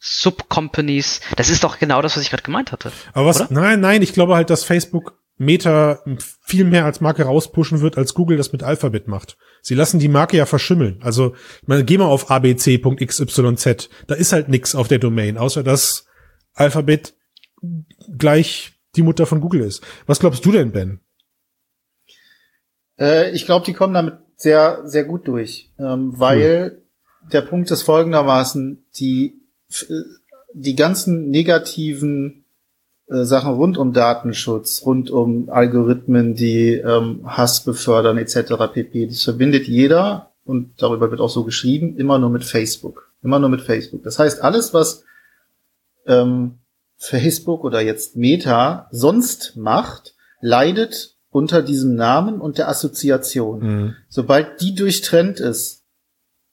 Subcompanies. Das ist doch genau das, was ich gerade gemeint hatte. Aber was? Oder? Nein, nein, ich glaube halt, dass Facebook Meta viel mehr als Marke rauspushen wird, als Google das mit Alphabet macht. Sie lassen die Marke ja verschimmeln. Also, ich meine, geh mal auf abc.xyz. Da ist halt nix auf der Domain, außer dass Alphabet gleich die Mutter von Google ist. Was glaubst du denn, Ben? Äh, ich glaube, die kommen damit sehr, sehr gut durch, ähm, weil cool. der Punkt ist folgendermaßen, die, die ganzen negativen äh, Sachen rund um Datenschutz, rund um Algorithmen, die ähm, Hass befördern etc. pp. Das verbindet jeder und darüber wird auch so geschrieben, immer nur mit Facebook. Immer nur mit Facebook. Das heißt, alles, was ähm, Facebook oder jetzt Meta sonst macht, leidet unter diesem Namen und der Assoziation. Mhm. Sobald die durchtrennt ist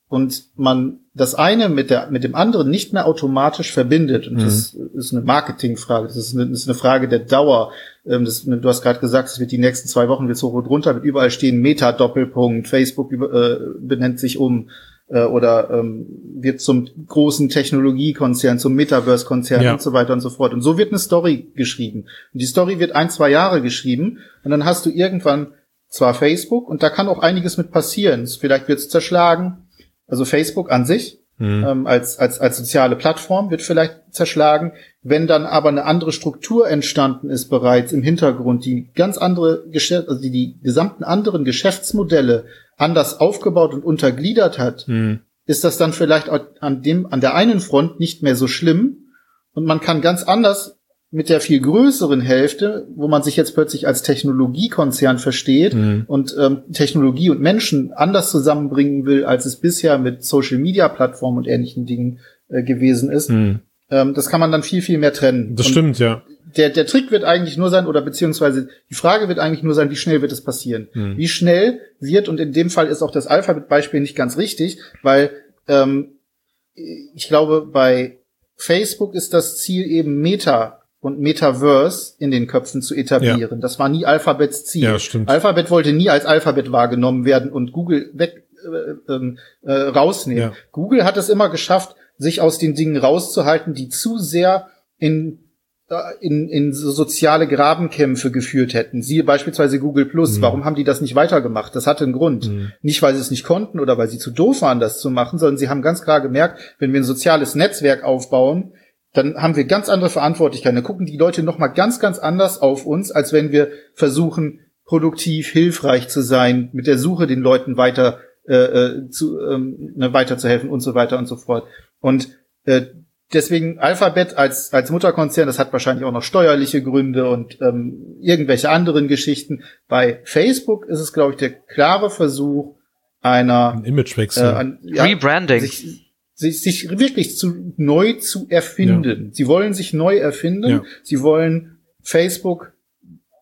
und man das eine mit der mit dem anderen nicht mehr automatisch verbindet und mhm. das ist eine Marketingfrage, das ist eine, das ist eine Frage der Dauer. Ähm, das, du hast gerade gesagt, es wird die nächsten zwei Wochen wird so hoch und runter, wird überall stehen Meta Doppelpunkt, Facebook äh, benennt sich um äh, oder ähm, wird zum großen Technologiekonzern, zum Metaverse-Konzern ja. und so weiter und so fort. Und so wird eine Story geschrieben. Und die Story wird ein, zwei Jahre geschrieben und dann hast du irgendwann zwar Facebook und da kann auch einiges mit passieren. Vielleicht wird es zerschlagen. Also Facebook an sich mhm. ähm, als, als, als soziale Plattform wird vielleicht zerschlagen. Wenn dann aber eine andere Struktur entstanden ist bereits im Hintergrund, die ganz andere Geschäft, also die, die gesamten anderen Geschäftsmodelle anders aufgebaut und untergliedert hat, hm. ist das dann vielleicht an dem, an der einen Front nicht mehr so schlimm und man kann ganz anders mit der viel größeren Hälfte, wo man sich jetzt plötzlich als Technologiekonzern versteht mhm. und ähm, Technologie und Menschen anders zusammenbringen will, als es bisher mit Social-Media-Plattformen und ähnlichen Dingen äh, gewesen ist. Mhm. Ähm, das kann man dann viel, viel mehr trennen. Das und stimmt, ja der, der Trick wird eigentlich nur sein, oder beziehungsweise die Frage wird eigentlich nur sein, wie schnell wird es passieren? Hm. Wie schnell wird, und in dem Fall ist auch das Alphabet-Beispiel nicht ganz richtig, weil ähm, ich glaube, bei Facebook ist das Ziel eben Meta und Metaverse in den Köpfen zu etablieren. Ja. Das war nie Alphabets Ziel. Ja, stimmt. Alphabet wollte nie als Alphabet wahrgenommen werden und Google weg äh, ähm, äh, rausnehmen. Ja. Google hat es immer geschafft, sich aus den Dingen rauszuhalten, die zu sehr in in, in so soziale Grabenkämpfe geführt hätten. Siehe beispielsweise Google Plus. Mhm. Warum haben die das nicht weitergemacht? Das hatte einen Grund. Mhm. Nicht, weil sie es nicht konnten oder weil sie zu doof waren, das zu machen, sondern sie haben ganz klar gemerkt, wenn wir ein soziales Netzwerk aufbauen, dann haben wir ganz andere Verantwortlichkeiten. Dann gucken die Leute nochmal ganz, ganz anders auf uns, als wenn wir versuchen, produktiv, hilfreich zu sein, mit der Suche den Leuten weiter äh, äh zu, ähm, ne, weiterzuhelfen und so weiter und so fort. Und äh, deswegen Alphabet als, als Mutterkonzern, das hat wahrscheinlich auch noch steuerliche Gründe und ähm, irgendwelche anderen Geschichten. Bei Facebook ist es, glaube ich, der klare Versuch einer Ein Imagewechsel. Äh, an, ja, Rebranding. Sich, sich, sich wirklich zu, neu zu erfinden. Ja. Sie wollen sich neu erfinden. Ja. Sie wollen Facebook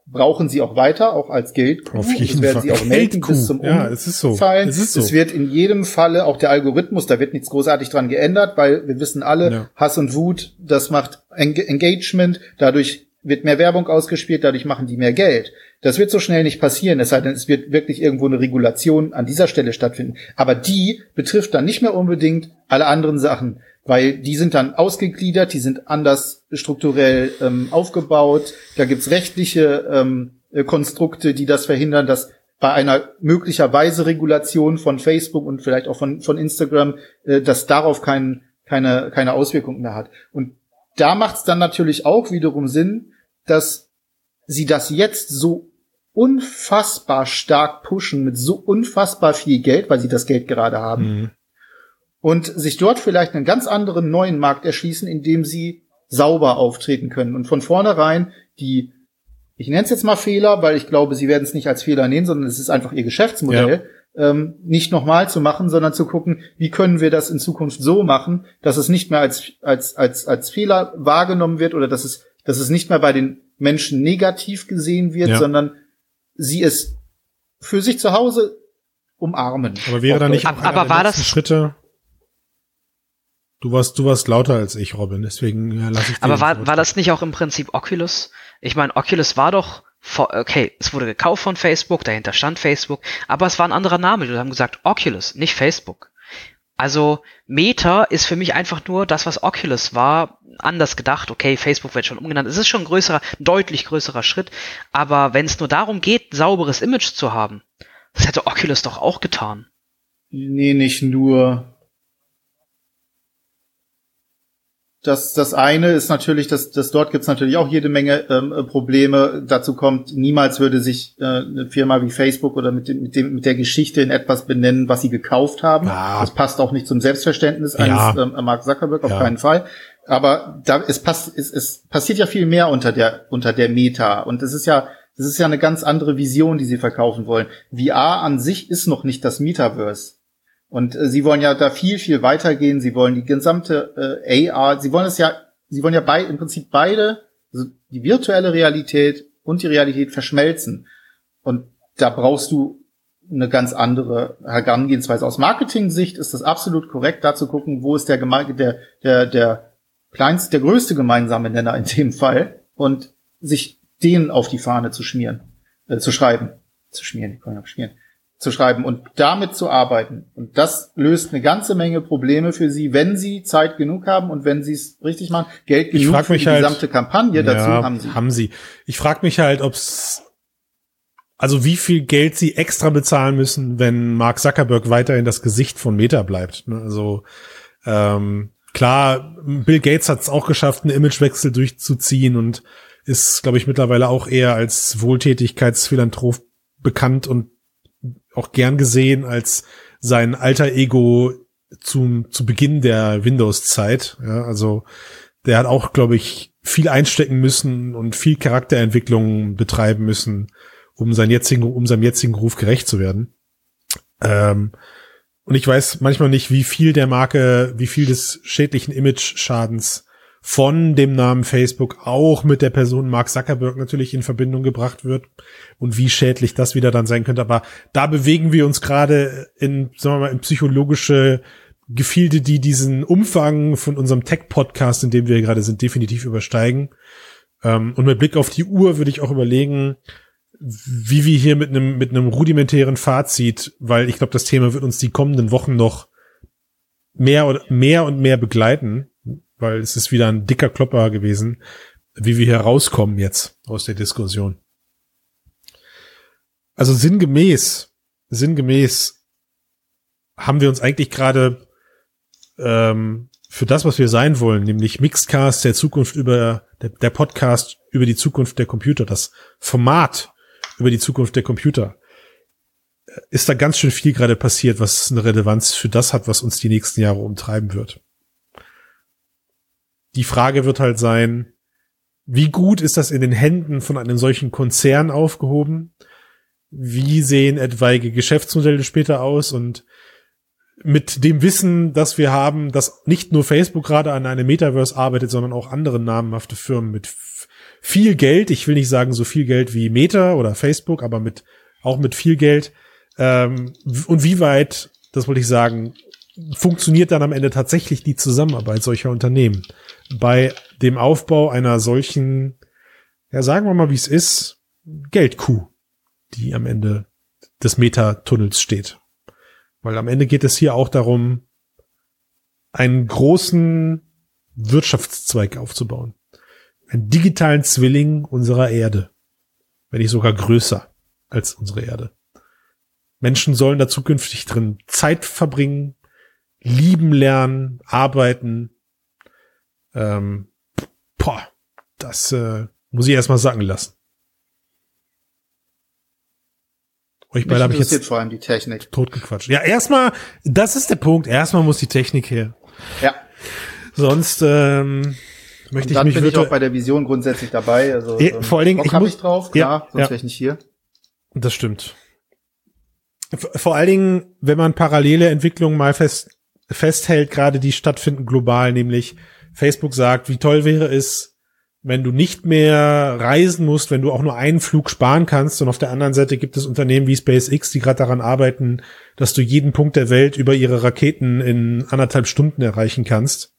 brauchen sie auch weiter, auch als Geld. Auf jeden werden Fall. sie auch melden bis zum ja, es ist so. Umfallen. Es, ist so. es wird in jedem Falle auch der Algorithmus, da wird nichts großartig dran geändert, weil wir wissen alle, ja. Hass und Wut, das macht Engagement, dadurch wird mehr Werbung ausgespielt, dadurch machen die mehr Geld. Das wird so schnell nicht passieren, es sei denn, es wird wirklich irgendwo eine Regulation an dieser Stelle stattfinden. Aber die betrifft dann nicht mehr unbedingt alle anderen Sachen weil die sind dann ausgegliedert, die sind anders strukturell ähm, aufgebaut. Da gibt's rechtliche ähm, äh, Konstrukte, die das verhindern, dass bei einer möglicherweise Regulation von Facebook und vielleicht auch von, von Instagram, äh, dass darauf kein, keine, keine Auswirkungen mehr hat. Und da macht's dann natürlich auch wiederum Sinn, dass sie das jetzt so unfassbar stark pushen mit so unfassbar viel Geld, weil sie das Geld gerade haben. Mhm und sich dort vielleicht einen ganz anderen neuen Markt erschließen, in dem sie sauber auftreten können und von vornherein die, ich nenne es jetzt mal Fehler, weil ich glaube, sie werden es nicht als Fehler nehmen, sondern es ist einfach ihr Geschäftsmodell, ja. ähm, nicht nochmal zu machen, sondern zu gucken, wie können wir das in Zukunft so machen, dass es nicht mehr als, als, als, als Fehler wahrgenommen wird oder dass es, dass es nicht mehr bei den Menschen negativ gesehen wird, ja. sondern sie es für sich zu Hause umarmen. Aber wäre da nicht auch aber war das Schritte Du warst, du warst lauter als ich, Robin, deswegen ja, lass ich Aber war, war das nicht auch im Prinzip Oculus? Ich meine, Oculus war doch, okay, es wurde gekauft von Facebook, dahinter stand Facebook, aber es war ein anderer Name. Wir haben gesagt Oculus, nicht Facebook. Also Meta ist für mich einfach nur das, was Oculus war, anders gedacht. Okay, Facebook wird schon umgenannt. Es ist schon ein größerer, deutlich größerer Schritt. Aber wenn es nur darum geht, sauberes Image zu haben, das hätte Oculus doch auch getan. Nee, nicht nur. Das, das eine ist natürlich, dass, dass dort gibt's natürlich auch jede Menge ähm, Probleme. Dazu kommt, niemals würde sich äh, eine Firma wie Facebook oder mit, dem, mit, dem, mit der Geschichte in etwas benennen, was sie gekauft haben. Ja. Das passt auch nicht zum Selbstverständnis ja. eines ähm, Mark Zuckerberg, auf ja. keinen Fall. Aber da, es, pass, es, es passiert ja viel mehr unter der, unter der Meta. Und es ist ja, das ist ja eine ganz andere Vision, die sie verkaufen wollen. VR an sich ist noch nicht das Metaverse. Und äh, sie wollen ja da viel, viel weitergehen. Sie wollen die gesamte äh, AR, sie wollen es ja sie wollen ja bei, im Prinzip beide, also die virtuelle Realität und die Realität verschmelzen. Und da brauchst du eine ganz andere Herangehensweise. Aus Marketing-Sicht ist das absolut korrekt, da zu gucken, wo ist der, der, der, der kleinste, der größte gemeinsame Nenner in dem Fall und sich den auf die Fahne zu schmieren, äh, zu schreiben, zu schmieren, ich kann ja schmieren, zu schreiben und damit zu arbeiten. Und das löst eine ganze Menge Probleme für sie, wenn sie Zeit genug haben und wenn sie es richtig machen. Geld genug für die halt, gesamte Kampagne dazu ja, haben sie. Haben sie. Ich frage mich halt, ob's also wie viel Geld sie extra bezahlen müssen, wenn Mark Zuckerberg weiterhin das Gesicht von Meta bleibt. Ne? Also ähm, klar, Bill Gates hat es auch geschafft, einen Imagewechsel durchzuziehen und ist, glaube ich, mittlerweile auch eher als Wohltätigkeitsphilanthrop bekannt und auch gern gesehen als sein alter Ego zum, zu Beginn der Windows-Zeit. Ja, also der hat auch, glaube ich, viel einstecken müssen und viel Charakterentwicklung betreiben müssen, um sein jetzigen, um seinem jetzigen Ruf gerecht zu werden. Ähm, und ich weiß manchmal nicht, wie viel der Marke, wie viel des schädlichen Image-Schadens von dem Namen Facebook auch mit der Person Mark Zuckerberg natürlich in Verbindung gebracht wird und wie schädlich das wieder dann sein könnte. Aber da bewegen wir uns gerade in, sagen wir mal, in psychologische Gefilde, die diesen Umfang von unserem Tech-Podcast, in dem wir gerade sind, definitiv übersteigen. Ähm, und mit Blick auf die Uhr würde ich auch überlegen, wie wir hier mit einem mit einem rudimentären Fazit, weil ich glaube, das Thema wird uns die kommenden Wochen noch mehr und mehr und mehr begleiten, weil es ist wieder ein dicker Klopper gewesen, wie wir hier rauskommen jetzt aus der Diskussion. Also sinngemäß, sinngemäß haben wir uns eigentlich gerade ähm, für das, was wir sein wollen, nämlich Mixedcast der Zukunft über der, der Podcast über die Zukunft der Computer, das Format über die Zukunft der Computer, ist da ganz schön viel gerade passiert, was eine Relevanz für das hat, was uns die nächsten Jahre umtreiben wird. Die Frage wird halt sein, wie gut ist das in den Händen von einem solchen Konzern aufgehoben? Wie sehen etwaige Geschäftsmodelle später aus? Und mit dem Wissen, dass wir haben, dass nicht nur Facebook gerade an einem Metaverse arbeitet, sondern auch andere namhafte Firmen mit viel Geld, ich will nicht sagen so viel Geld wie Meta oder Facebook, aber mit auch mit viel Geld. Ähm, und wie weit, das wollte ich sagen, funktioniert dann am Ende tatsächlich die Zusammenarbeit solcher Unternehmen bei dem Aufbau einer solchen, ja sagen wir mal, wie es ist, Geldkuh, die am Ende des Meta-Tunnels steht. Weil am Ende geht es hier auch darum, einen großen Wirtschaftszweig aufzubauen einen digitalen Zwilling unserer Erde. Wenn nicht sogar größer als unsere Erde. Menschen sollen da zukünftig drin Zeit verbringen, lieben lernen, arbeiten. Ähm, boah, das äh, muss ich erstmal sagen lassen. Euch beide habe ich jetzt vor allem die Technik. totgequatscht. Ja, erstmal, das ist der Punkt. Erstmal muss die Technik her. Ja. Sonst ähm, möchte ich mich bin ich auch bei der Vision grundsätzlich dabei. Also ja, ähm, vor allen Dingen ich, muss, ich drauf, klar, ja, sonst ja. wäre ich nicht hier. Das stimmt. Vor allen Dingen, wenn man parallele Entwicklungen mal fest, festhält, gerade die stattfinden global, nämlich Facebook sagt, wie toll wäre es, wenn du nicht mehr reisen musst, wenn du auch nur einen Flug sparen kannst. Und auf der anderen Seite gibt es Unternehmen wie SpaceX, die gerade daran arbeiten, dass du jeden Punkt der Welt über ihre Raketen in anderthalb Stunden erreichen kannst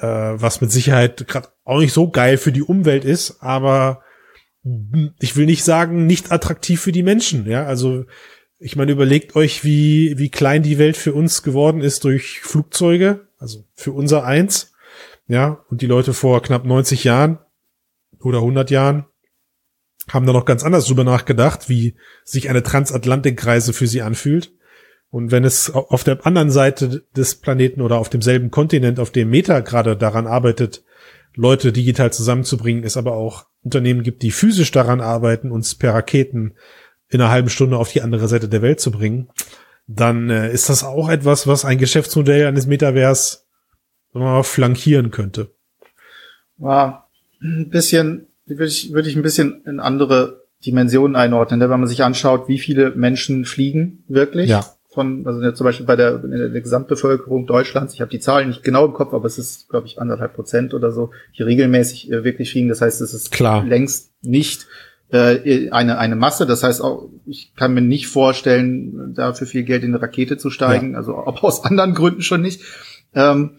was mit Sicherheit gerade auch nicht so geil für die Umwelt ist, aber ich will nicht sagen, nicht attraktiv für die Menschen. Ja, also ich meine, überlegt euch, wie, wie klein die Welt für uns geworden ist durch Flugzeuge, also für unser eins. Ja, und die Leute vor knapp 90 Jahren oder 100 Jahren haben da noch ganz anders drüber nachgedacht, wie sich eine Transatlantikreise für sie anfühlt. Und wenn es auf der anderen Seite des Planeten oder auf demselben Kontinent, auf dem Meta gerade daran arbeitet, Leute digital zusammenzubringen, es aber auch Unternehmen gibt, die physisch daran arbeiten, uns per Raketen in einer halben Stunde auf die andere Seite der Welt zu bringen, dann äh, ist das auch etwas, was ein Geschäftsmodell eines Metavers mal, flankieren könnte. Ja, ein bisschen, würde ich, würde ich ein bisschen in andere Dimensionen einordnen, ne? wenn man sich anschaut, wie viele Menschen fliegen wirklich. Ja von, also zum Beispiel bei der, in der Gesamtbevölkerung Deutschlands, ich habe die Zahlen nicht genau im Kopf, aber es ist, glaube ich, anderthalb Prozent oder so, die regelmäßig äh, wirklich fliegen. Das heißt, es ist Klar. längst nicht äh, eine, eine Masse. Das heißt auch, ich kann mir nicht vorstellen, dafür viel Geld in eine Rakete zu steigen, ja. also ob aus anderen Gründen schon nicht. Ähm,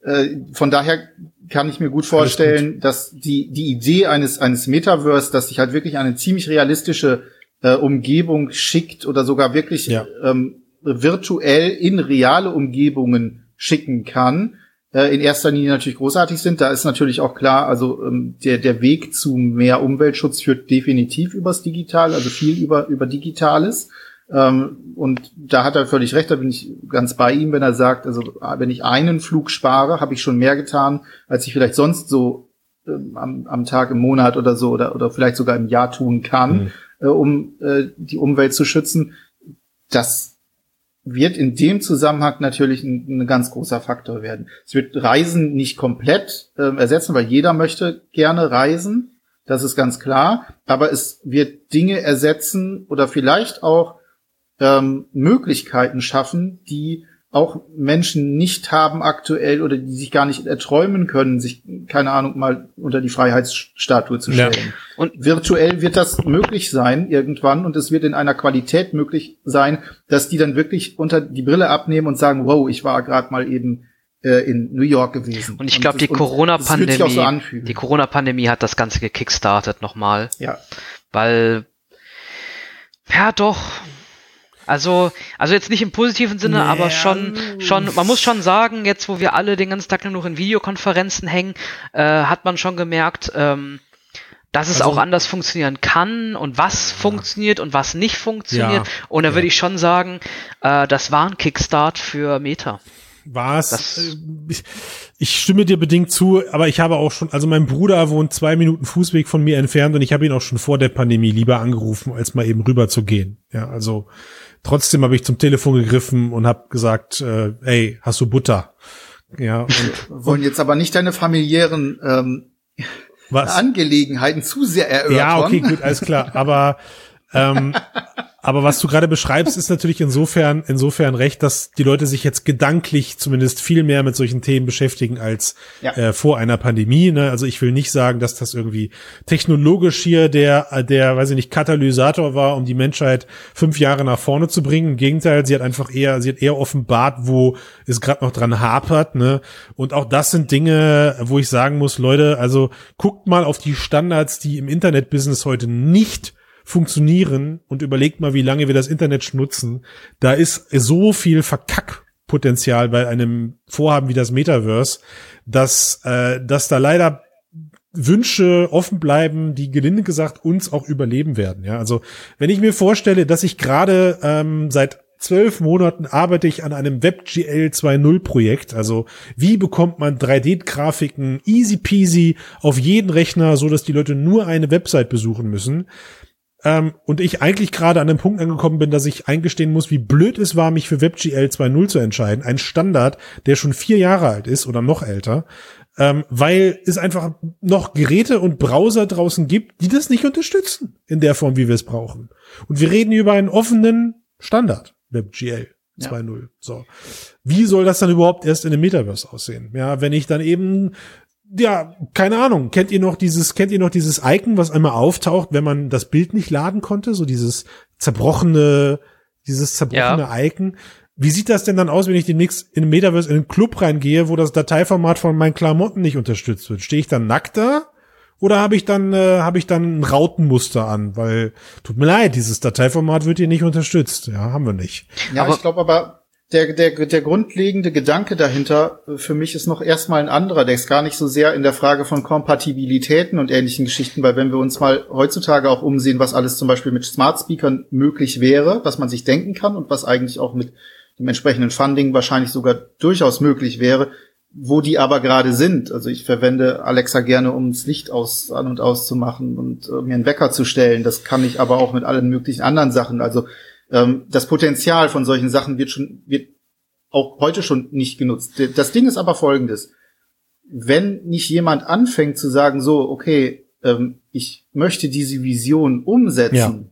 äh, von daher kann ich mir gut vorstellen, gut. dass die, die Idee eines, eines Metaverse, dass sich halt wirklich eine ziemlich realistische äh, Umgebung schickt oder sogar wirklich ja. ähm, virtuell in reale Umgebungen schicken kann, äh, in erster Linie natürlich großartig sind. Da ist natürlich auch klar, also ähm, der, der Weg zu mehr Umweltschutz führt definitiv übers Digital, also viel über, über Digitales. Ähm, und da hat er völlig recht, da bin ich ganz bei ihm, wenn er sagt, also wenn ich einen Flug spare, habe ich schon mehr getan, als ich vielleicht sonst so ähm, am, am Tag, im Monat oder so oder, oder vielleicht sogar im Jahr tun kann, mhm. äh, um äh, die Umwelt zu schützen. Das wird in dem Zusammenhang natürlich ein, ein ganz großer Faktor werden. Es wird Reisen nicht komplett äh, ersetzen, weil jeder möchte gerne reisen. Das ist ganz klar. Aber es wird Dinge ersetzen oder vielleicht auch ähm, Möglichkeiten schaffen, die auch Menschen nicht haben aktuell oder die sich gar nicht erträumen können, sich, keine Ahnung, mal unter die Freiheitsstatue zu stellen. Ja. Und virtuell wird das möglich sein irgendwann und es wird in einer Qualität möglich sein, dass die dann wirklich unter die Brille abnehmen und sagen, wow, ich war gerade mal eben äh, in New York gewesen. Und ich glaube, die Corona-Pandemie, so die Corona-Pandemie hat das Ganze gekickstartet nochmal. Ja. Weil, ja doch, also, also jetzt nicht im positiven Sinne, nee. aber schon, schon, man muss schon sagen, jetzt wo wir alle den ganzen Tag nur noch in Videokonferenzen hängen, äh, hat man schon gemerkt, ähm, dass es also, auch anders funktionieren kann und was ja. funktioniert und was nicht funktioniert. Ja, und da ja. würde ich schon sagen, äh, das war ein Kickstart für Meta. War es? Äh, ich, ich stimme dir bedingt zu, aber ich habe auch schon, also mein Bruder wohnt zwei Minuten Fußweg von mir entfernt und ich habe ihn auch schon vor der Pandemie lieber angerufen, als mal eben rüber zu gehen. Ja, also Trotzdem habe ich zum Telefon gegriffen und habe gesagt, äh, ey, hast du Butter? Ja. Und, wollen jetzt aber nicht deine familiären ähm, Was? Angelegenheiten zu sehr erörtern. Ja, okay, gut, alles klar. Aber ähm, aber was du gerade beschreibst, ist natürlich insofern, insofern recht, dass die Leute sich jetzt gedanklich zumindest viel mehr mit solchen Themen beschäftigen als ja. äh, vor einer Pandemie. Ne? Also ich will nicht sagen, dass das irgendwie technologisch hier der, der, weiß ich nicht, Katalysator war, um die Menschheit fünf Jahre nach vorne zu bringen. Im Gegenteil, sie hat einfach eher, sie hat eher offenbart, wo es gerade noch dran hapert. Ne? Und auch das sind Dinge, wo ich sagen muss, Leute, also guckt mal auf die Standards, die im Internetbusiness heute nicht funktionieren und überlegt mal, wie lange wir das Internet nutzen. Da ist so viel Verkackpotenzial bei einem Vorhaben wie das Metaverse, dass, äh, dass da leider Wünsche offen bleiben, die gelinde gesagt uns auch überleben werden. Ja, also wenn ich mir vorstelle, dass ich gerade ähm, seit zwölf Monaten arbeite ich an einem WebGL 2.0 Projekt. Also wie bekommt man 3D-Grafiken easy peasy auf jeden Rechner, so dass die Leute nur eine Website besuchen müssen? Ähm, und ich eigentlich gerade an dem Punkt angekommen bin, dass ich eingestehen muss, wie blöd es war, mich für WebGL 2.0 zu entscheiden. Ein Standard, der schon vier Jahre alt ist oder noch älter. Ähm, weil es einfach noch Geräte und Browser draußen gibt, die das nicht unterstützen in der Form, wie wir es brauchen. Und wir reden über einen offenen Standard, WebGL 2.0. Ja. So. Wie soll das dann überhaupt erst in dem Metaverse aussehen? Ja, wenn ich dann eben ja, keine Ahnung. Kennt ihr noch dieses, kennt ihr noch dieses Icon, was einmal auftaucht, wenn man das Bild nicht laden konnte? So dieses zerbrochene, dieses zerbrochene ja. Icon. Wie sieht das denn dann aus, wenn ich demnächst in den Metaverse in einen Club reingehe, wo das Dateiformat von meinen Klamotten nicht unterstützt wird? Stehe ich dann nackt da? Oder habe ich dann äh, habe ich dann ein Rautenmuster an? Weil tut mir leid, dieses Dateiformat wird hier nicht unterstützt. Ja, haben wir nicht. Ja, aber ich glaube aber der, der, der grundlegende Gedanke dahinter äh, für mich ist noch erstmal ein anderer. Der ist gar nicht so sehr in der Frage von Kompatibilitäten und ähnlichen Geschichten, weil wenn wir uns mal heutzutage auch umsehen, was alles zum Beispiel mit Smart Speakern möglich wäre, was man sich denken kann und was eigentlich auch mit dem entsprechenden Funding wahrscheinlich sogar durchaus möglich wäre, wo die aber gerade sind. Also ich verwende Alexa gerne, um das Licht aus, an und auszumachen und äh, mir einen Wecker zu stellen. Das kann ich aber auch mit allen möglichen anderen Sachen. Also ähm, das Potenzial von solchen Sachen wird schon, wird auch heute schon nicht genutzt. Das Ding ist aber folgendes. Wenn nicht jemand anfängt zu sagen, so, okay, ähm, ich möchte diese Vision umsetzen, ja.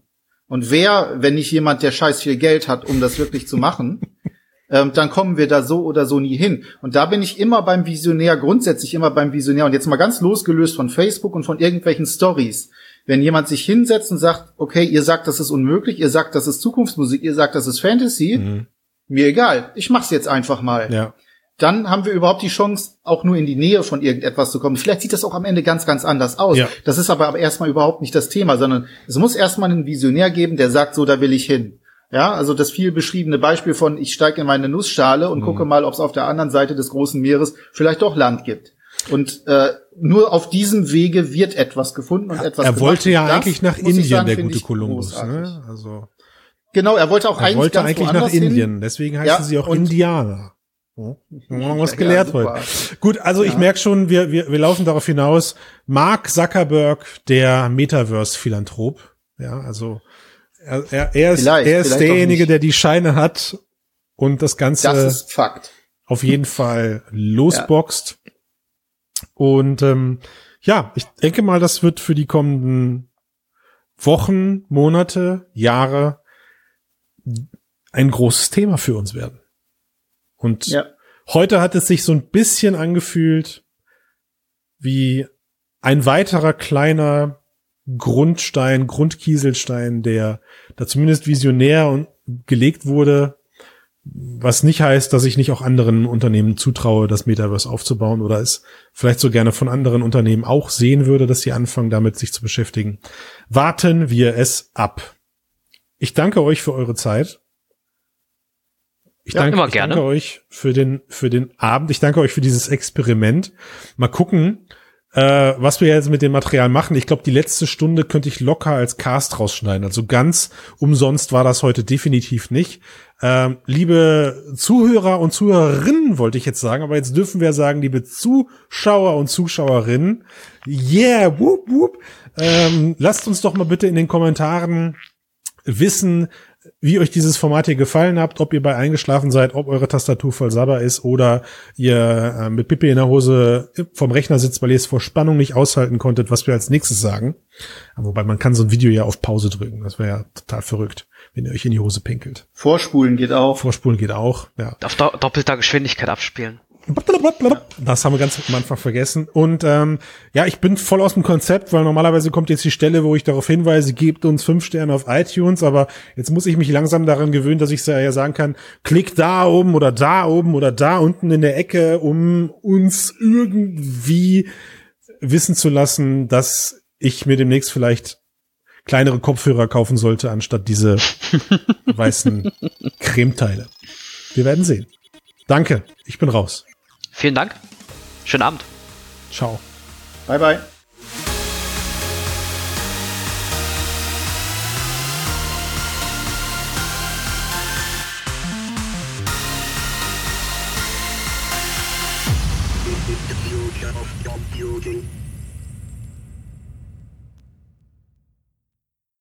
Und wer, wenn nicht jemand, der scheiß viel Geld hat, um das wirklich zu machen, ähm, dann kommen wir da so oder so nie hin. Und da bin ich immer beim Visionär, grundsätzlich immer beim Visionär. Und jetzt mal ganz losgelöst von Facebook und von irgendwelchen Stories. Wenn jemand sich hinsetzt und sagt, okay, ihr sagt, das ist unmöglich, ihr sagt, das ist Zukunftsmusik, ihr sagt, das ist Fantasy, mhm. mir egal, ich mach's jetzt einfach mal. Ja. Dann haben wir überhaupt die Chance, auch nur in die Nähe von irgendetwas zu kommen. Vielleicht sieht das auch am Ende ganz, ganz anders aus. Ja. Das ist aber, erstmal überhaupt nicht das Thema, sondern es muss erstmal einen Visionär geben, der sagt, so, da will ich hin. Ja, also das viel beschriebene Beispiel von ich steige in meine Nussschale und mhm. gucke mal, ob es auf der anderen Seite des großen Meeres vielleicht doch Land gibt. Und äh, nur auf diesem Wege wird etwas gefunden und ja, etwas. Er wollte ja eigentlich nach Indien, sagen, der gute Kolumbus. Ne? Also genau, er wollte auch er eigentlich, wollte eigentlich nach Indien. Hin. Deswegen heißen ja, sie auch Indianer. Hm? Haben wir was gelernt ja, heute. Gut, also ich merke schon, wir, wir, wir laufen darauf hinaus. Mark Zuckerberg, der Metaverse-Philanthrop. Ja, also er, er, er ist, er ist derjenige, der die Scheine hat und das Ganze das ist Fakt. auf jeden Fall losboxt. Und ähm, ja, ich denke mal, das wird für die kommenden Wochen, Monate, Jahre ein großes Thema für uns werden. Und ja. heute hat es sich so ein bisschen angefühlt wie ein weiterer kleiner Grundstein, Grundkieselstein, der da zumindest visionär und gelegt wurde, was nicht heißt, dass ich nicht auch anderen Unternehmen zutraue, das Metaverse aufzubauen oder es vielleicht so gerne von anderen Unternehmen auch sehen würde, dass sie anfangen, damit sich zu beschäftigen. Warten wir es ab. Ich danke euch für eure Zeit. Ich, ja, danke, ich danke euch für den, für den Abend. Ich danke euch für dieses Experiment. Mal gucken, äh, was wir jetzt mit dem Material machen, ich glaube, die letzte Stunde könnte ich locker als Cast rausschneiden. Also ganz umsonst war das heute definitiv nicht. Ähm, liebe Zuhörer und Zuhörerinnen wollte ich jetzt sagen, aber jetzt dürfen wir sagen, liebe Zuschauer und Zuschauerinnen, yeah, whoop, whoop. Ähm, lasst uns doch mal bitte in den Kommentaren wissen, wie euch dieses Format hier gefallen habt, ob ihr bei eingeschlafen seid, ob eure Tastatur voll Sabber ist oder ihr äh, mit Pippe in der Hose vom Rechner sitzt, weil ihr es vor Spannung nicht aushalten konntet, was wir als nächstes sagen. Wobei man kann so ein Video ja auf Pause drücken. Das wäre ja total verrückt, wenn ihr euch in die Hose pinkelt. Vorspulen geht auch. Vorspulen geht auch, ja. Auf do doppelter Geschwindigkeit abspielen. Das haben wir ganz am Anfang vergessen. Und ähm, ja, ich bin voll aus dem Konzept, weil normalerweise kommt jetzt die Stelle, wo ich darauf hinweise, gebt uns fünf Sterne auf iTunes, aber jetzt muss ich mich langsam daran gewöhnen, dass ich ja sagen kann, klick da oben oder da oben oder da unten in der Ecke, um uns irgendwie wissen zu lassen, dass ich mir demnächst vielleicht kleinere Kopfhörer kaufen sollte, anstatt diese weißen Cremeteile. Wir werden sehen. Danke, ich bin raus. Vielen Dank. Schönen Abend. Ciao. Bye, bye.